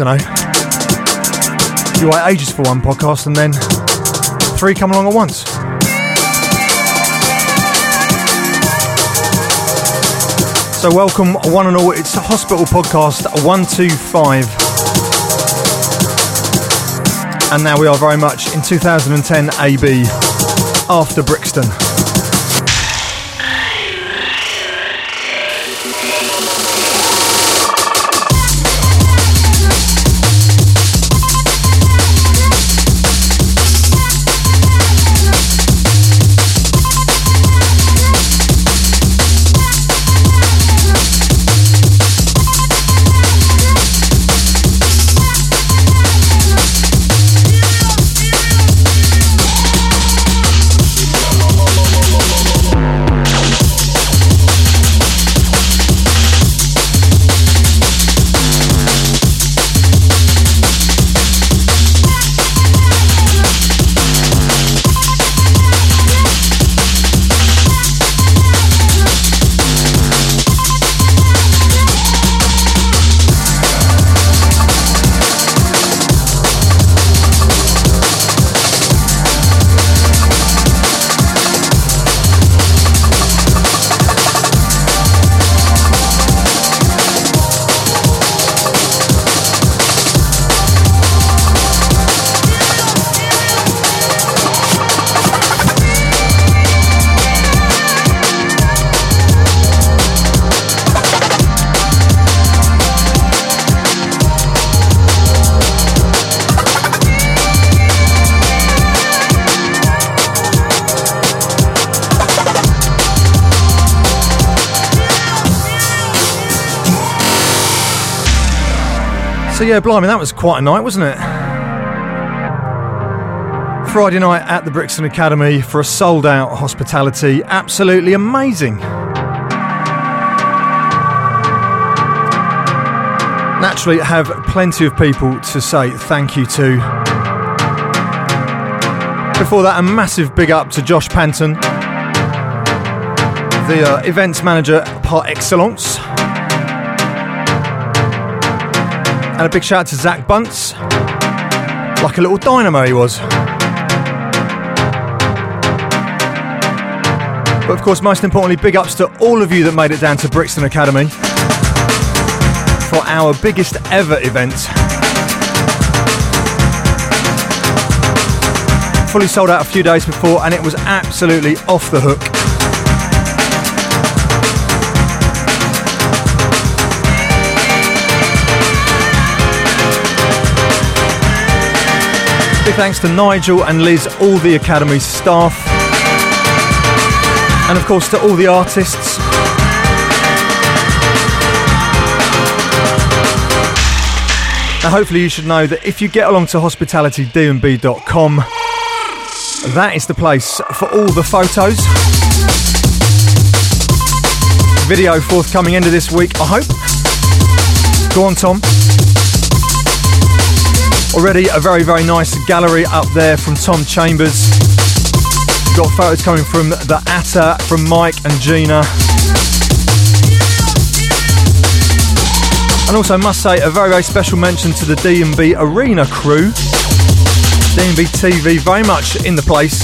Don't know. You wait ages for one podcast and then three come along at once. So welcome one and all. It's Hospital Podcast 125. And now we are very much in 2010 AB after Brixton. Yeah, blimey, that was quite a night, wasn't it? Friday night at the Brixton Academy for a sold out hospitality. Absolutely amazing. Naturally, have plenty of people to say thank you to. Before that, a massive big up to Josh Panton, the uh, events manager par excellence. And a big shout out to Zach Bunce. Like a little dynamo he was. But of course, most importantly, big ups to all of you that made it down to Brixton Academy for our biggest ever event. Fully sold out a few days before, and it was absolutely off the hook. Big thanks to Nigel and Liz, all the Academy staff, and of course to all the artists. Now, hopefully, you should know that if you get along to hospitalitydnb.com, that is the place for all the photos. Video forthcoming end of this week, I hope. Go on, Tom. Already a very, very nice gallery up there from Tom Chambers. Got photos coming from the Atta, from Mike and Gina. And also must say a very, very special mention to the D&B Arena crew. D&B TV very much in the place.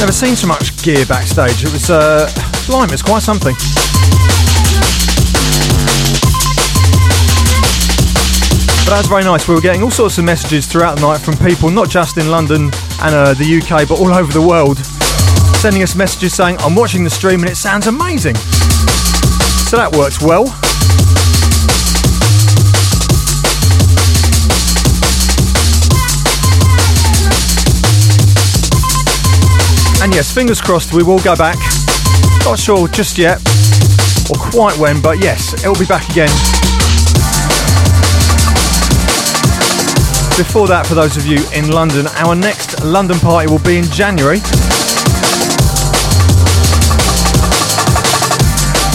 Never seen so much gear backstage. It was, uh, blimey, it's quite something. But that's very nice. We were getting all sorts of messages throughout the night from people, not just in London and uh, the UK, but all over the world, sending us messages saying, I'm watching the stream and it sounds amazing. So that works well. And yes, fingers crossed we will go back. Not sure just yet, or quite when, but yes, it will be back again. Before that, for those of you in London, our next London party will be in January.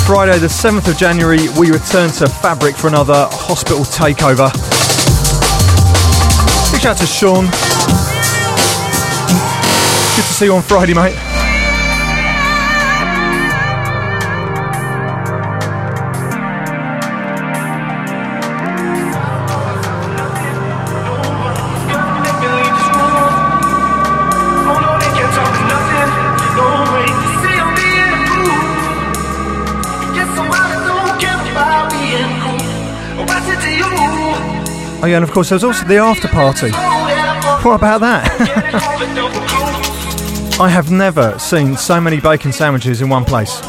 Friday, the 7th of January, we return to Fabric for another hospital takeover. Big shout out to Sean. Good to see you on Friday, mate. Oh yeah, and of course there's also the after party. What about that? I have never seen so many bacon sandwiches in one place.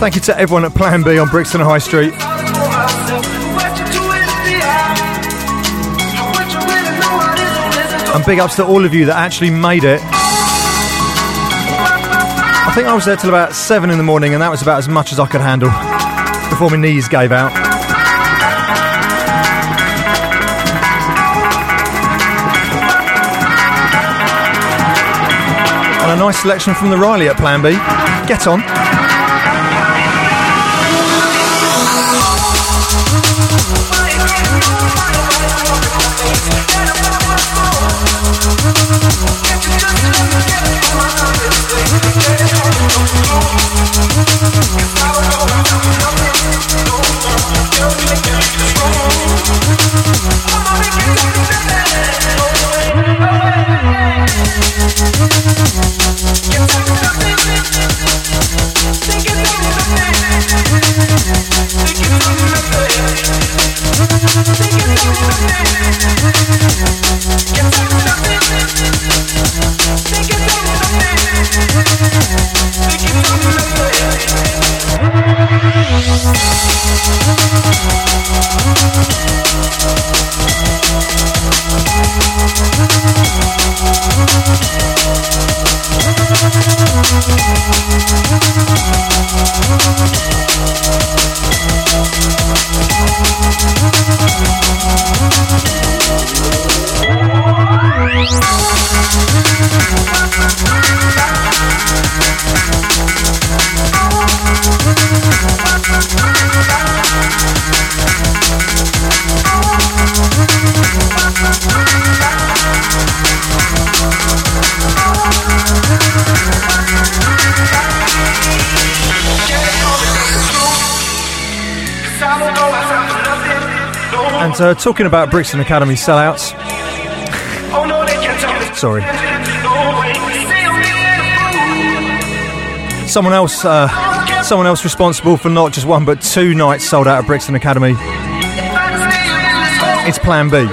Thank you to everyone at Plan B on Brixton High Street. And big ups to all of you that actually made it. I think I was there till about 7 in the morning, and that was about as much as I could handle before my knees gave out. And a nice selection from the Riley at Plan B. Get on. And uh, talking about Brixton Academy sellouts. Sorry. Someone else, uh, someone else responsible for not just one but two nights sold out at Brixton Academy. It's Plan B.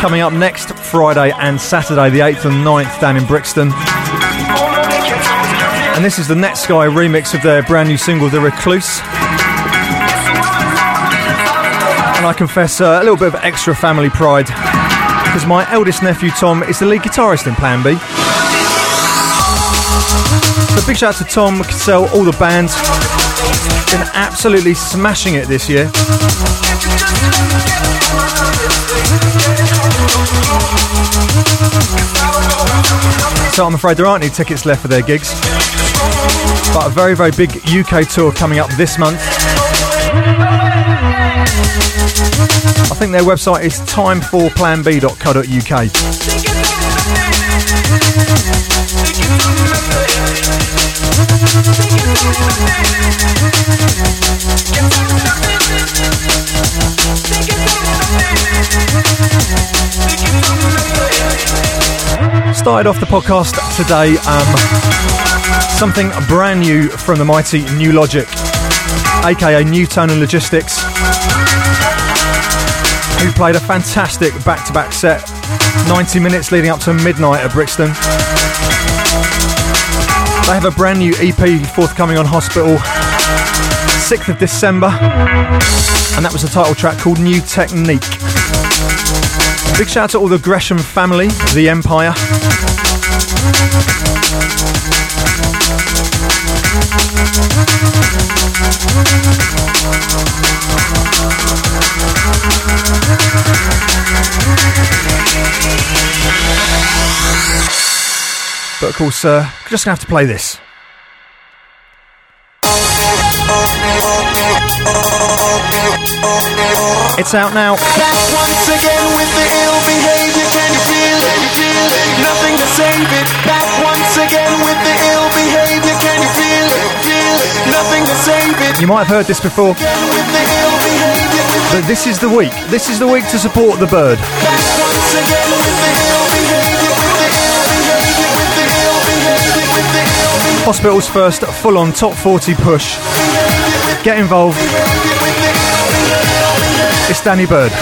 Coming up next Friday and Saturday, the 8th and 9th, down in Brixton. And this is the Netsky remix of their brand new single, The Recluse. And I confess uh, a little bit of extra family pride because my eldest nephew Tom is the lead guitarist in Plan B. So big shout out to Tom Cassell, all the bands. Been absolutely smashing it this year. So I'm afraid there aren't any tickets left for their gigs. But a very, very big UK tour coming up this month. I think their website is timeforplanb.co.uk. Started off the podcast today, um, something brand new from the mighty Nu:Logic, aka Nu:Tone and Logistics, who played a fantastic back to back set, 90 minutes leading up to midnight at Brixton. They have a brand new EP forthcoming on Hospital, 6th of December, and that was the title track called New Technique. Big shout out to all the Gresham family, the Empire. But of course, uh, just gonna have to play this. It's out now. Back once again with the ill behavior. Can you feel it? Nothing to save it. Back once again with the ill behavior. Can you feel it? Nothing to save it. You might have heard this before, Again with the ill behavior. but this is the week. This is the week to support the Byrd. Hospital's first full on top 40 push. Get involved. It's Danny Byrd.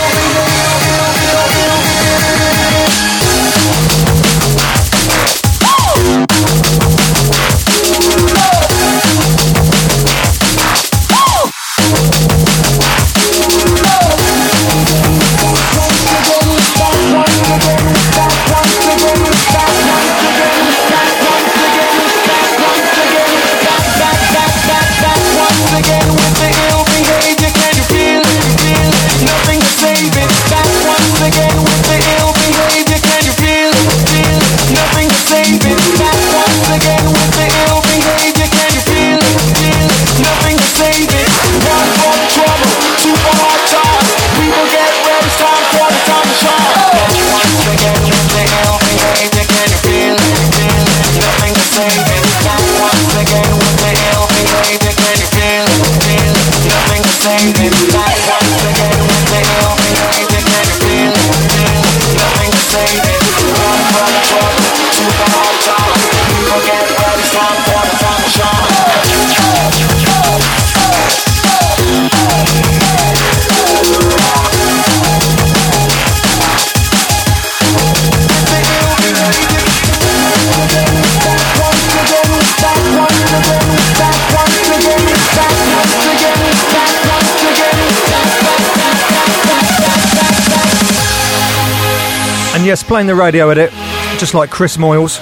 Yes, playing the radio edit, just like Chris Moyles,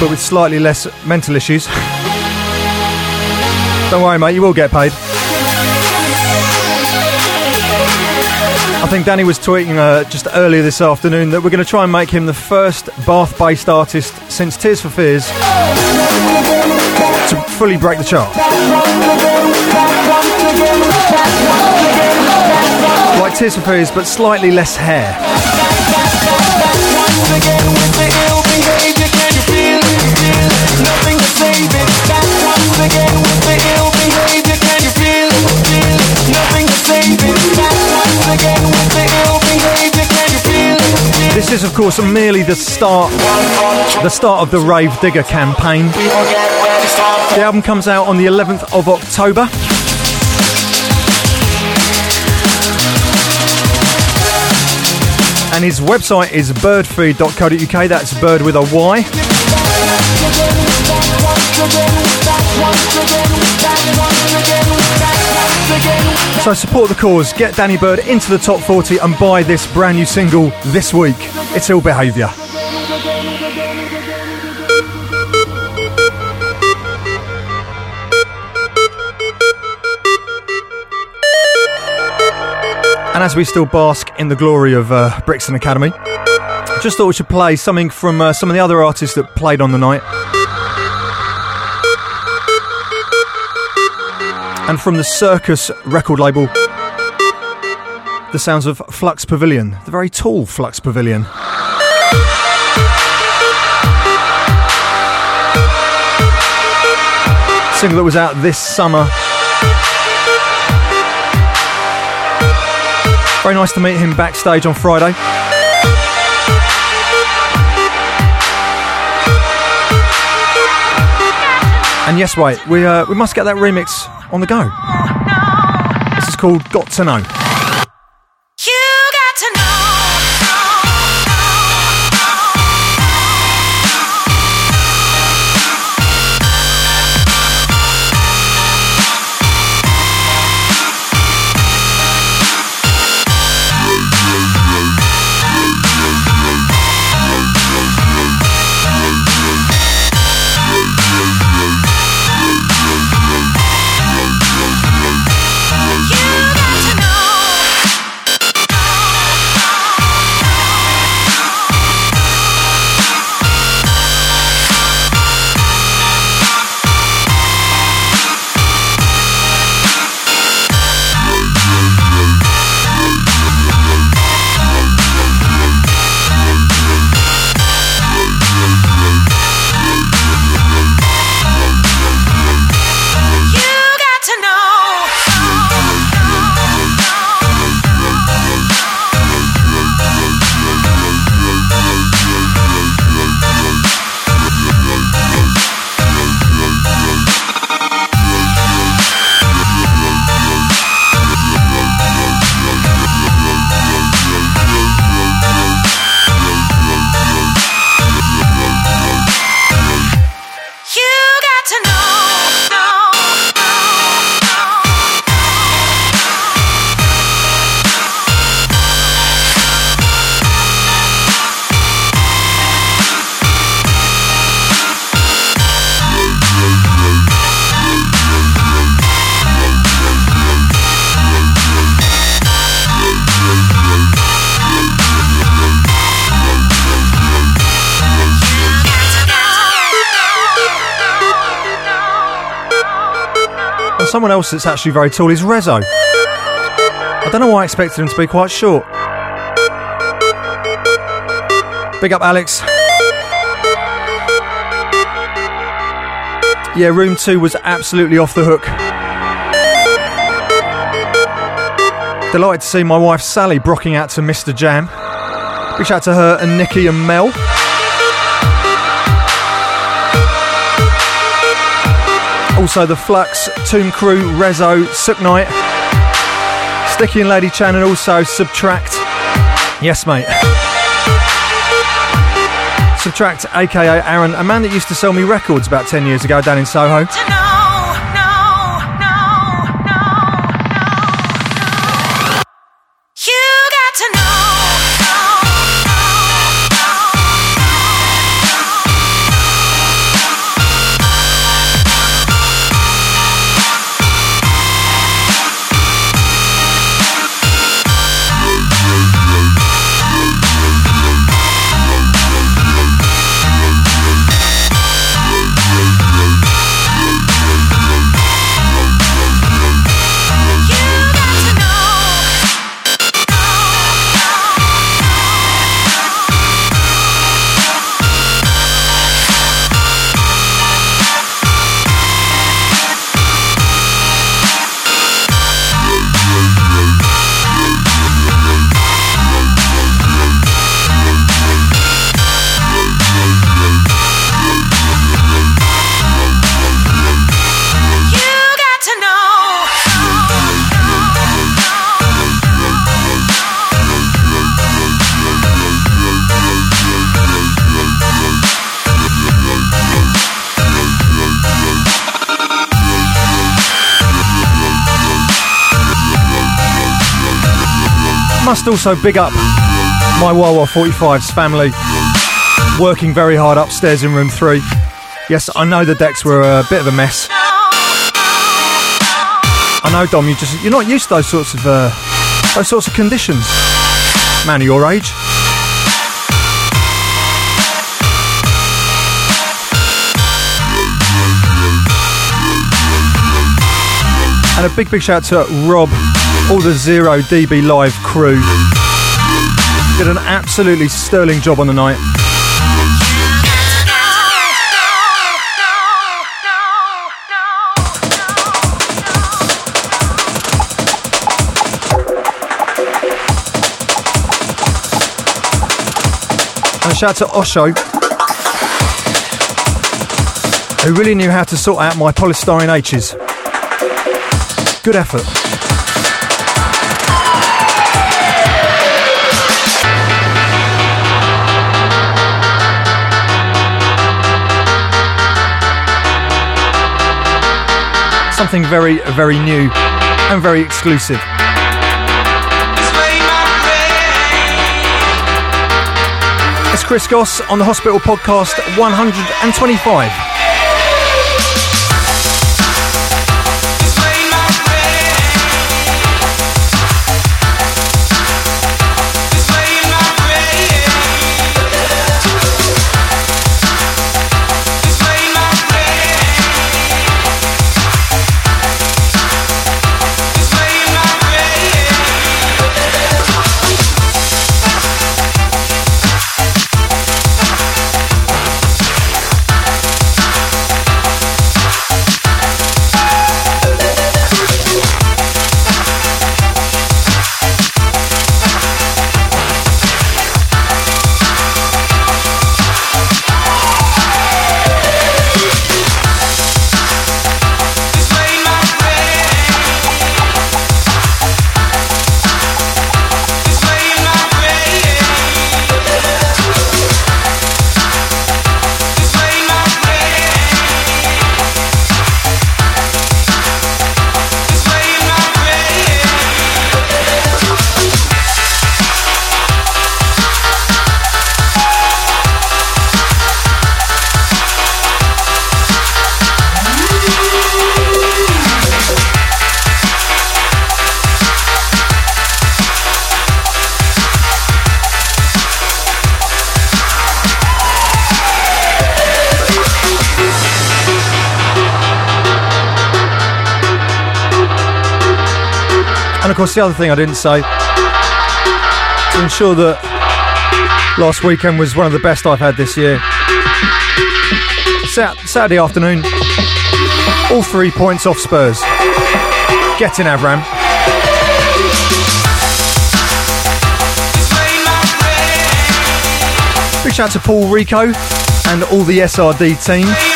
but with slightly less mental issues. Don't worry, mate, you will get paid. I think Danny was tweeting uh, just earlier this afternoon that we're going to try and make him the first Bath based artist since Tears for Fears to fully break the chart. Tears for Fears, but slightly less hair. This is, of course, merely the start, the start of the Rave Digger campaign. The album comes out on the 11th of October. And his website is byrdfeed.co.uk. That's bird with a Y. So support the cause, get Danny Byrd into the top 40 and buy this brand new single this week. It's Ill Behaviour. And as we still bask in the glory of uh, Brixton Academy, just thought we should play something from uh, some of the other artists that played on the night. And from the Circus record label, the sounds of Flux Pavilion, the very tall Flux Pavilion. Single that was out this summer Very nice to meet him backstage on Friday. And yes, wait, we, uh, we must get that remix on the go. This is called Got to Know. Else that's actually very tall is Reso. I don't know why I expected him to be quite short. Big up, Alex. Yeah, room two was absolutely off the hook. Delighted to see my wife Sally brocking out to Mr. Jam. Big shout to her and Nikki and Mel. Also the Flux, Tomb Crew, Reso, Sukh Knight, Sticky and Lady Chann, and also Subtract. Yes, mate. Subtract, aka Aaron, a man that used to sell me records about 10 years ago down in Soho. Must also big up my Wawa 45's family, working very hard upstairs in room three. Yes, I know the decks were a bit of a mess. I know, Dom, you just you're not used to those sorts of uh, those sorts of conditions. Man of your age. And a big, big shout to Rob all the Zero DB Live crew. Did an absolutely sterling job on the night. And a shout out to Osho, who really knew how to sort out my polystyrene H's. Good effort. Something very, very new and very exclusive. It's Chris Goss on the Hospital Podcast 125. Course, the other thing I didn't say to ensure that last weekend was one of the best I've had this year. Sat- Saturday afternoon, all three points off Spurs. Get in, Avram. Big shout to Paul Rico and all the SRD team.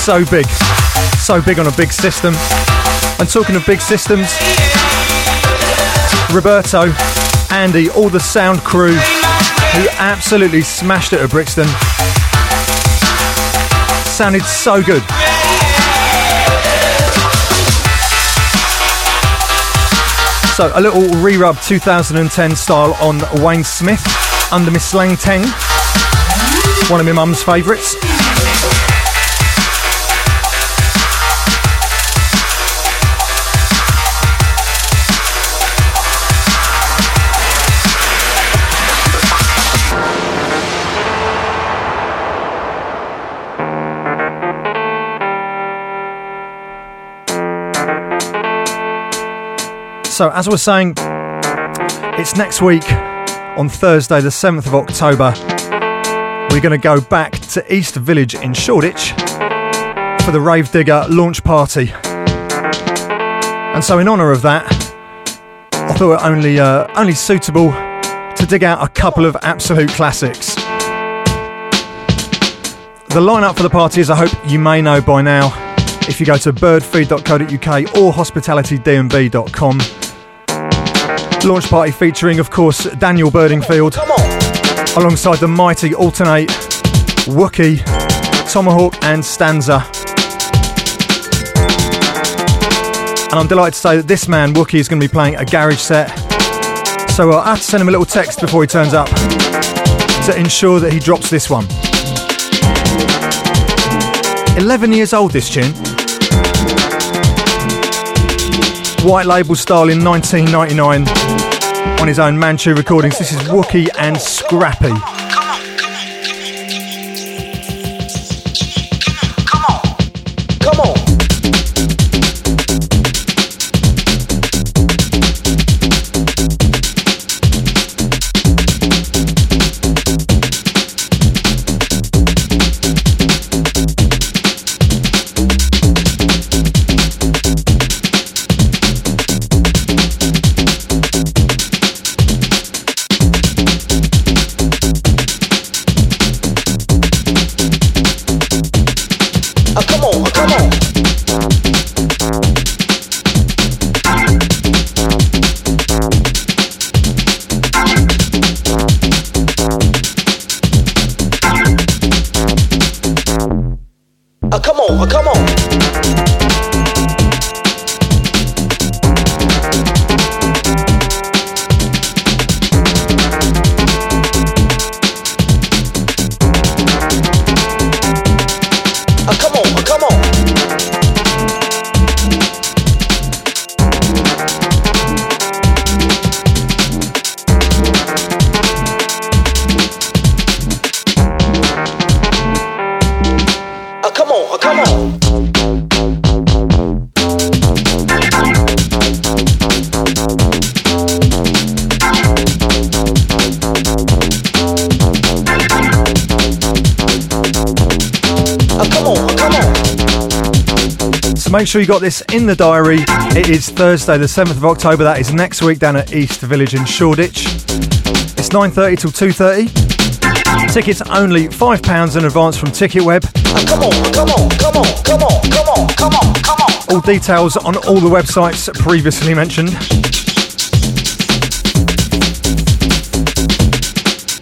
So big. So big on a big system. And talking of big systems, Roberto, Andy, all the sound crew who absolutely smashed it at Brixton. Sounded so good. So a little re-rub 2010 style on Wayne Smith under Miss Sleng Teng. One of my mum's favourites. So, as I was saying, it's next week on Thursday, the 7th of October. We're going to go back to East Village in Shoreditch for the Rave Digger launch party. And so, in honour of that, I thought it only, uh, only suitable to dig out a couple of absolute classics. The lineup for the party, as I hope you may know by now, if you go to byrdfeed.co.uk or hospitalitydnb.com, Launch party featuring, of course, Daniel Bedingfield, alongside the mighty Altern-8, Wookie, Tomahawk, and Stanza. And I'm delighted to say that this man, Wookie, is going to be playing a garage set. So uh, I have to send him a little text before he turns up to ensure that he drops this one. 11 years old, this tune. White label style in 1999 on his own Manchu recordings. This is Wookie and Scrappy. Sure you got this in the diary. It is Thursday, the 7th of October. That is next week down at East Village in Shoreditch. It's 9.30 till 2.30. Tickets only £5 in advance from Ticketweb. Come on, come on, come on, come on, come on, come on, come on. All details on all the websites previously mentioned.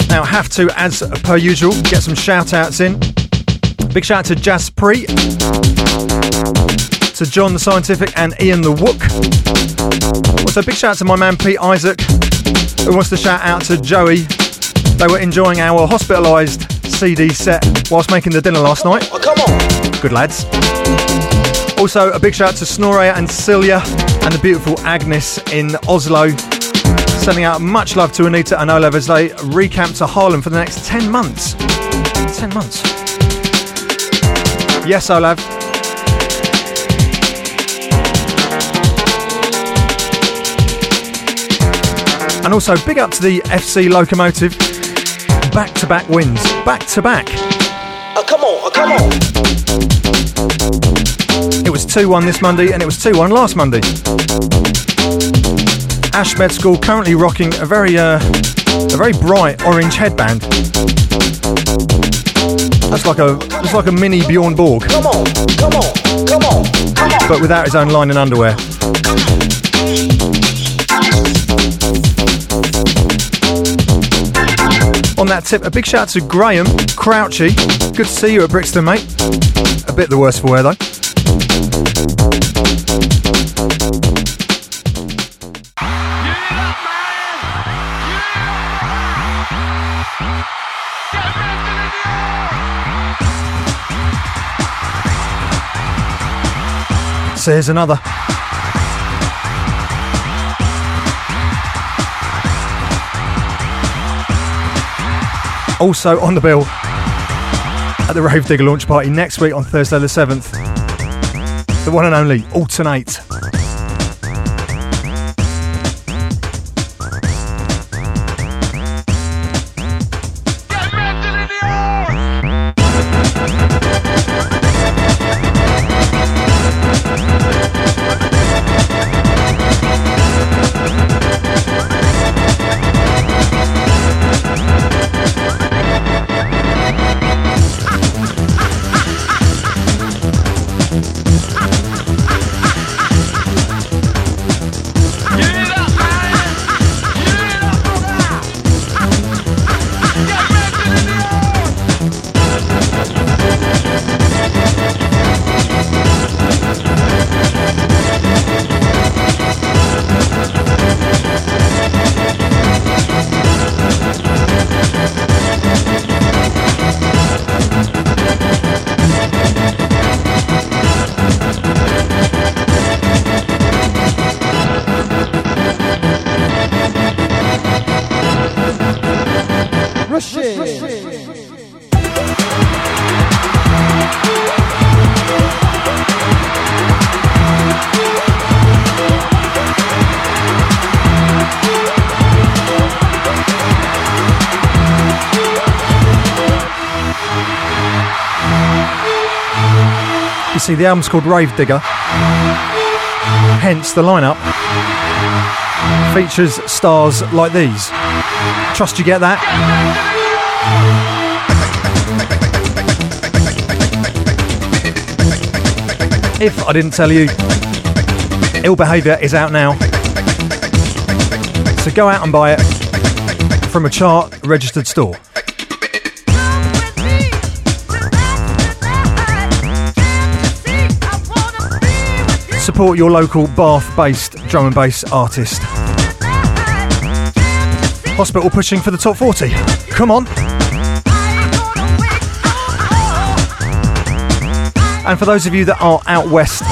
Now, have to, as per usual, get some shout outs in. Big shout out to Jas Pre, to John the Scientific, and Ian the Wook. Also, a big shout out to my man Pete Isaac, who wants to shout out to Joey. They were enjoying our hospitalised CD set whilst making the dinner last night. Oh, come on. Good lads. Also, a big shout out to Snorre and Celia and the beautiful Agnes in Oslo. Sending out much love to Anita and Olev as they recamp to Harlem for the next 10 months. 10 months. Yes, Olav. And also, big up to the FC Locomotive. Back to back wins. Back to back. Oh, come on. Oh, come on. It was 2 1 this Monday and it was 2 1 last Monday. Ash Med School currently rocking a very, uh, a very bright orange headband. That's like a, it's like a mini Bjorn Borg, Come on. Come on. Come on. Come on. but without his own line and underwear. On that tip, a big shout out to Graham Crouchy. Good to see you at Brixton, mate. A bit the worse for wear though. So here's another. Also on the bill at the Rave Digger launch party next week on Thursday the 7th. The one and only Altern-8. The album's called Rave Digger. Hence the lineup features stars like these. Trust you get that? If I didn't tell you, Ill Behaviour is out now. So go out and buy it from a chart registered store. Support your local Bath based drum and bass artist. Hospital pushing for the top 40. Come on. And for those of you that are out west,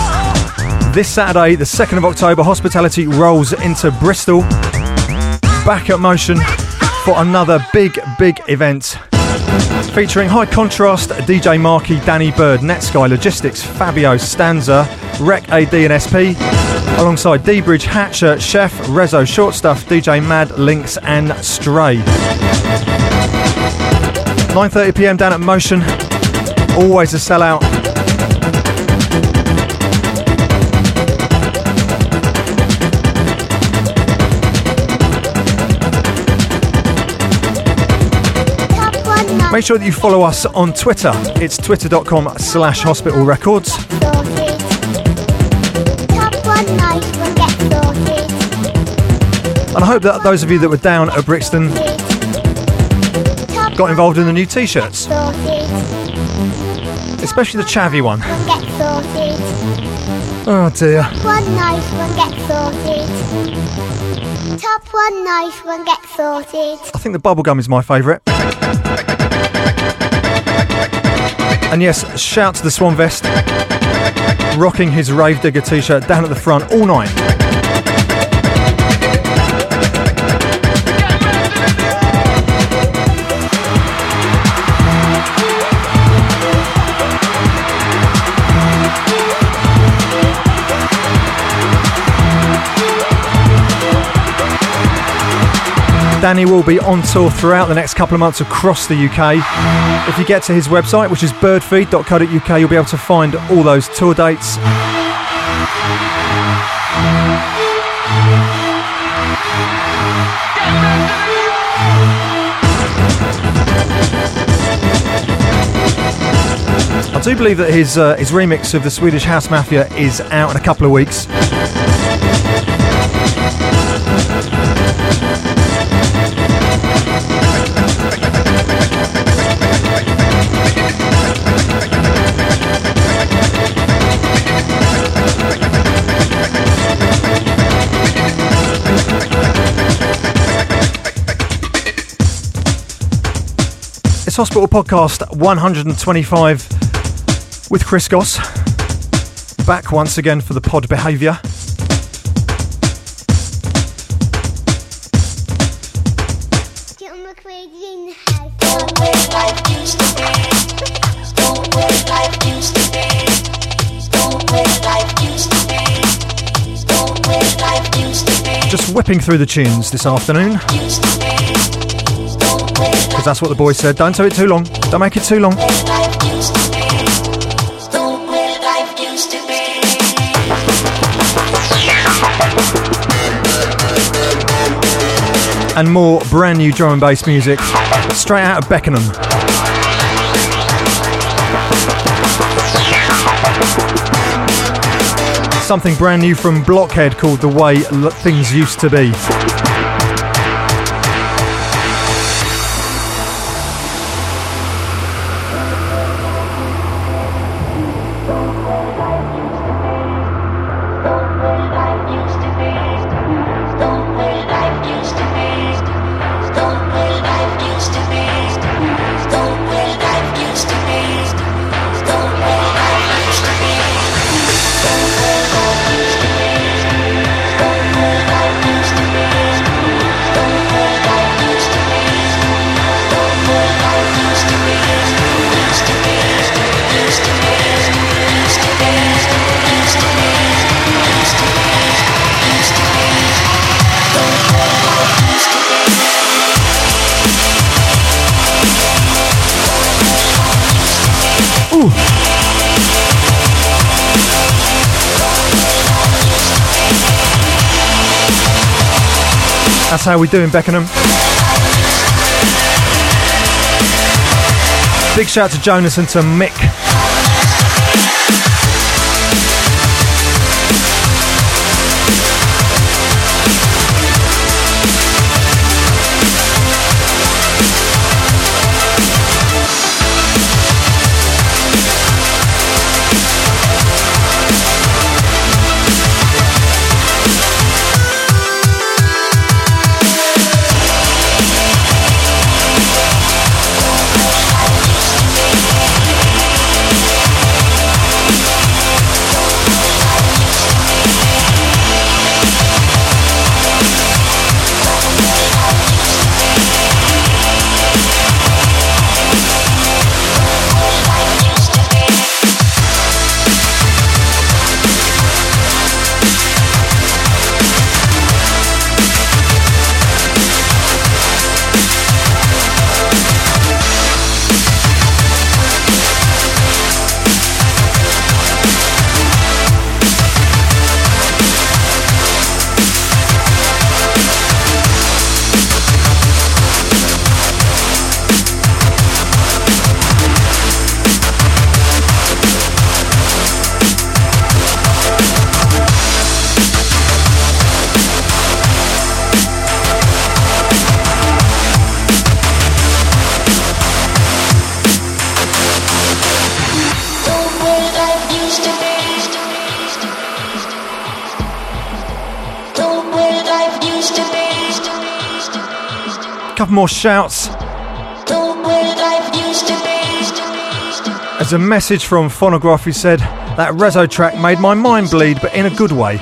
this Saturday, the 2nd of October, hospitality rolls into Bristol. Back at Motion for another big, big event. Featuring high contrast DJ Marky, Danny Byrd, Netsky Logistics, Fabio, Stanza, Rec AD and SP, alongside D Bridge, Hatcher, Chef, Reso, Short Stuff, DJ Mad, Lynx, and Stray. 9:30 p.m. down at Motion. Always a sellout. Make sure that you follow us on Twitter. It's twitter.com slash hospital records. And I hope that those of you that were down at Brixton got involved in the new t-shirts, especially the chavvy one. One get sorted. Oh dear. One nice one get sorted. Top one nice one get sorted. I think the bubblegum is my favourite. And yes, shout to the Swan Vest, rocking his Rave Digger t shirt down at the front all night. Danny will be on tour throughout the next couple of months across the UK. If you get to his website, which is byrdfeed.co.uk, you'll be able to find all those tour dates. I do believe that his uh, his remix of the Swedish House Mafia is out in a couple of weeks. Hospital Podcast 125 with Chris Goss. Back once again for the pod behaviour. John McCready in the house. Just whipping through the tunes this afternoon. Because that's what the boys said. Don't do it too long. Don't make it too long. And more brand new drum and bass music straight out of Beckenham. Something brand new from Blockhead called The Way Things Used to Be. That's how we do in Beckenham. Big shout to Jonas and to Mick. More shouts. As a message from Phonograph who said, that Reso track made my mind bleed, but in a good way.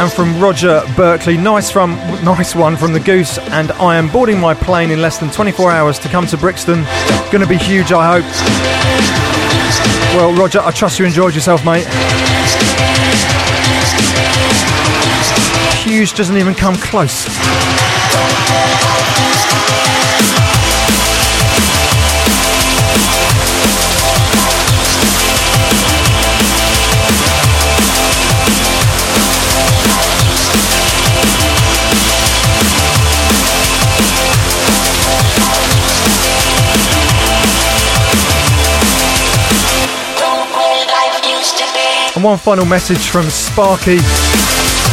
And from Roger Berkeley, nice from nice one from the Goose. And I am boarding my plane in less than 24 hours to come to Brixton. Going to be huge, I hope. Well, Roger, I trust you enjoyed yourself, mate. Huge doesn't even come close. And one final message from Sparky,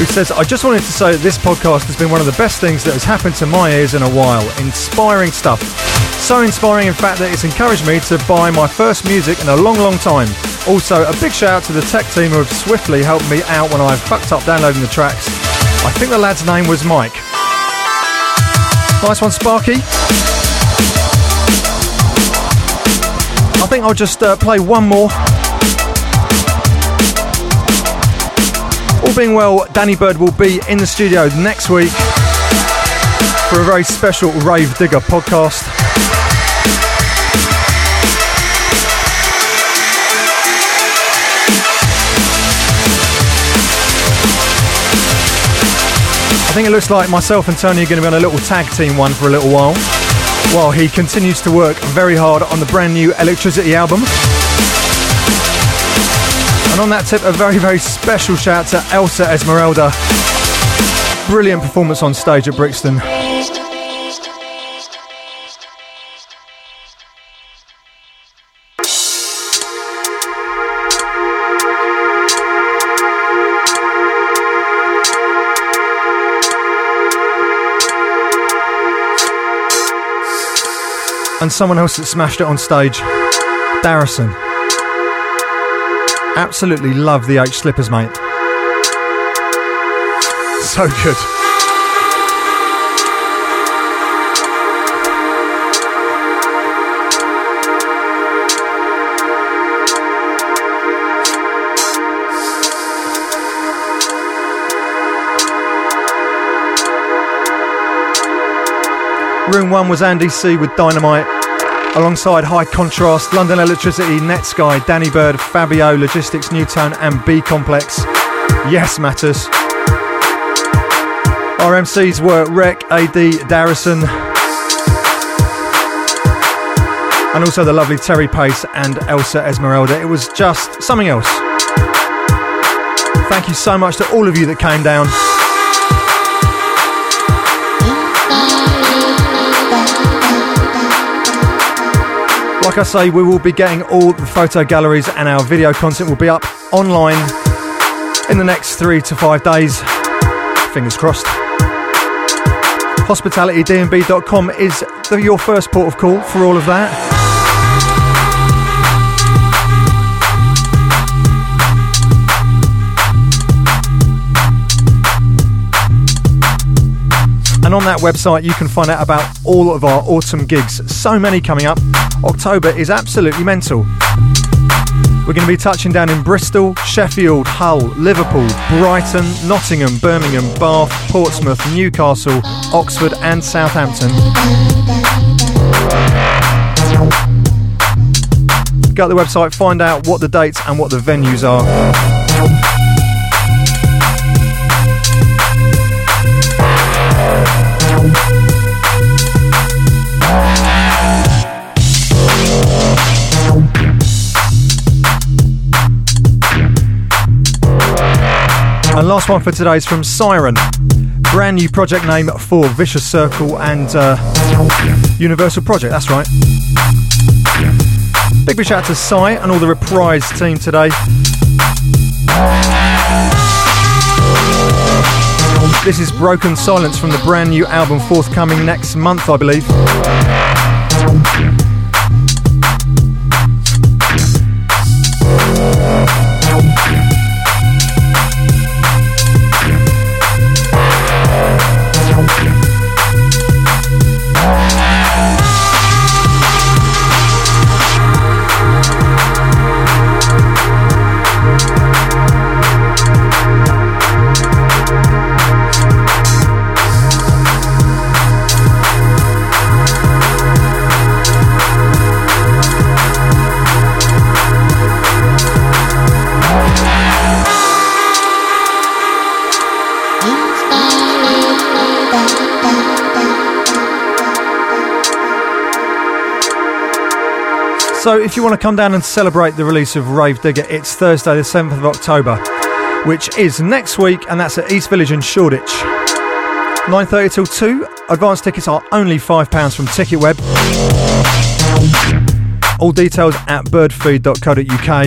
who says, I just wanted to say that this podcast has been one of the best things that has happened to my ears in a while. Inspiring stuff. So inspiring, in fact, that it's encouraged me to buy my first music in a long, long time. Also, a big shout out to the tech team who have swiftly helped me out when I've fucked up downloading the tracks. I think the lad's name was Mike. Nice one, Sparky. I think I'll just uh, play one more All being well, Danny Byrd will be in the studio next week for a very special Rave Digger podcast. I think it looks like myself and Tony are going to be on a little tag team one for a little while, while he continues to work very hard on the brand new Electricity album. And on that tip, a very, very special shout out to Elsa Esmeralda. Brilliant performance on stage at Brixton. and someone else that smashed it on stage, Darrison. Absolutely love the H slippers, mate. So good. Room 1 was Andy C with Dynamite alongside High Contrast, London Electricity, Netsky, Danny Byrd, Fabio, Logistics, Nu:Tone, and B Complex. Yes, matters. Our MCs were Rec, AD, Darrison, and also the lovely Terry Pace and Elsa Esmeralda. It was just something else. Thank you so much to all of you that came down. Like I say, we will be getting all the photo galleries and our video content will be up online in the next three to five days. Fingers crossed. HospitalityDnB.com is the, your first port of call for all of that. And on that website, you can find out about all of our autumn gigs. So many coming up. October is absolutely mental. We're going to be touching down in Bristol, Sheffield, Hull, Liverpool, Brighton, Nottingham, Birmingham, Bath, Portsmouth, Newcastle, Oxford, and Southampton. Go to the website, find out what the dates and what the venues are. And last one for today is from Siren. Brand new project name for Vicious Circle and uh, Universal Project, that's right. Big big shout out to Sai and all the Reprise team today. This is Broken Silence from the brand new album forthcoming next month, I believe. So if you want to come down and celebrate the release of Rave Digger, it's Thursday the 7th of October, which is next week, and that's at East Village in Shoreditch. 9.30 till 2. Advance tickets are only £5 from Ticketweb. All details at byrdfeed.co.uk.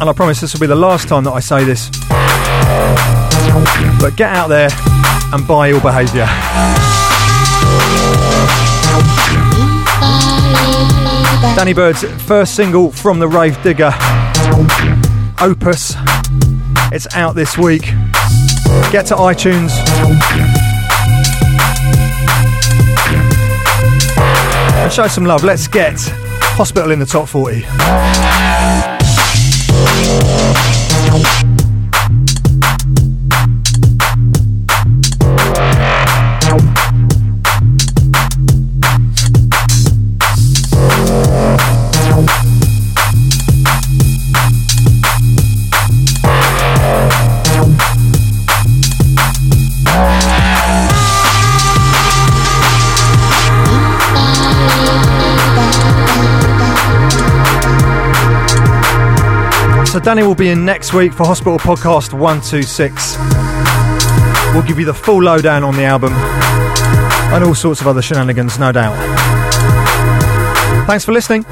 And I promise this will be the last time that I say this. But get out there and buy Ill Behaviour. Danny Byrd's first single from the Rave Digger Opus. It's out this week. Get to iTunes. And show some love. Let's get Hospital in the top 40. So Danny will be in next week for Hospital Podcast 126. We'll give you the full lowdown on the album and all sorts of other shenanigans, no doubt. Thanks for listening.